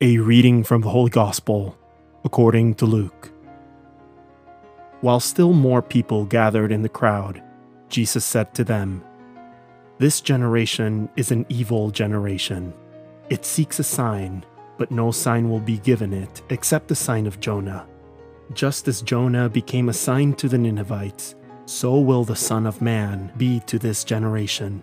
A reading from the Holy Gospel according to Luke. While still more people gathered in the crowd, Jesus said to them, This generation is an evil generation. It seeks a sign, but no sign will be given it except the sign of Jonah. Just as Jonah became a sign to the Ninevites, so will the Son of Man be to this generation.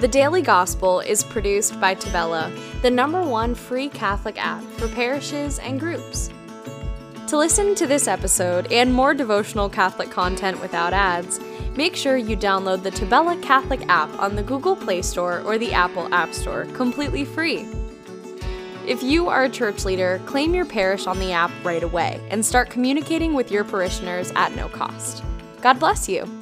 The Daily Gospel is produced by Tavella, the number one free Catholic app for parishes and groups. To listen to this episode and more devotional Catholic content without ads, make sure you download the Tavella Catholic app on the Google Play Store or the Apple App Store completely free. If you are a church leader, claim your parish on the app right away and start communicating with your parishioners at no cost. God bless you.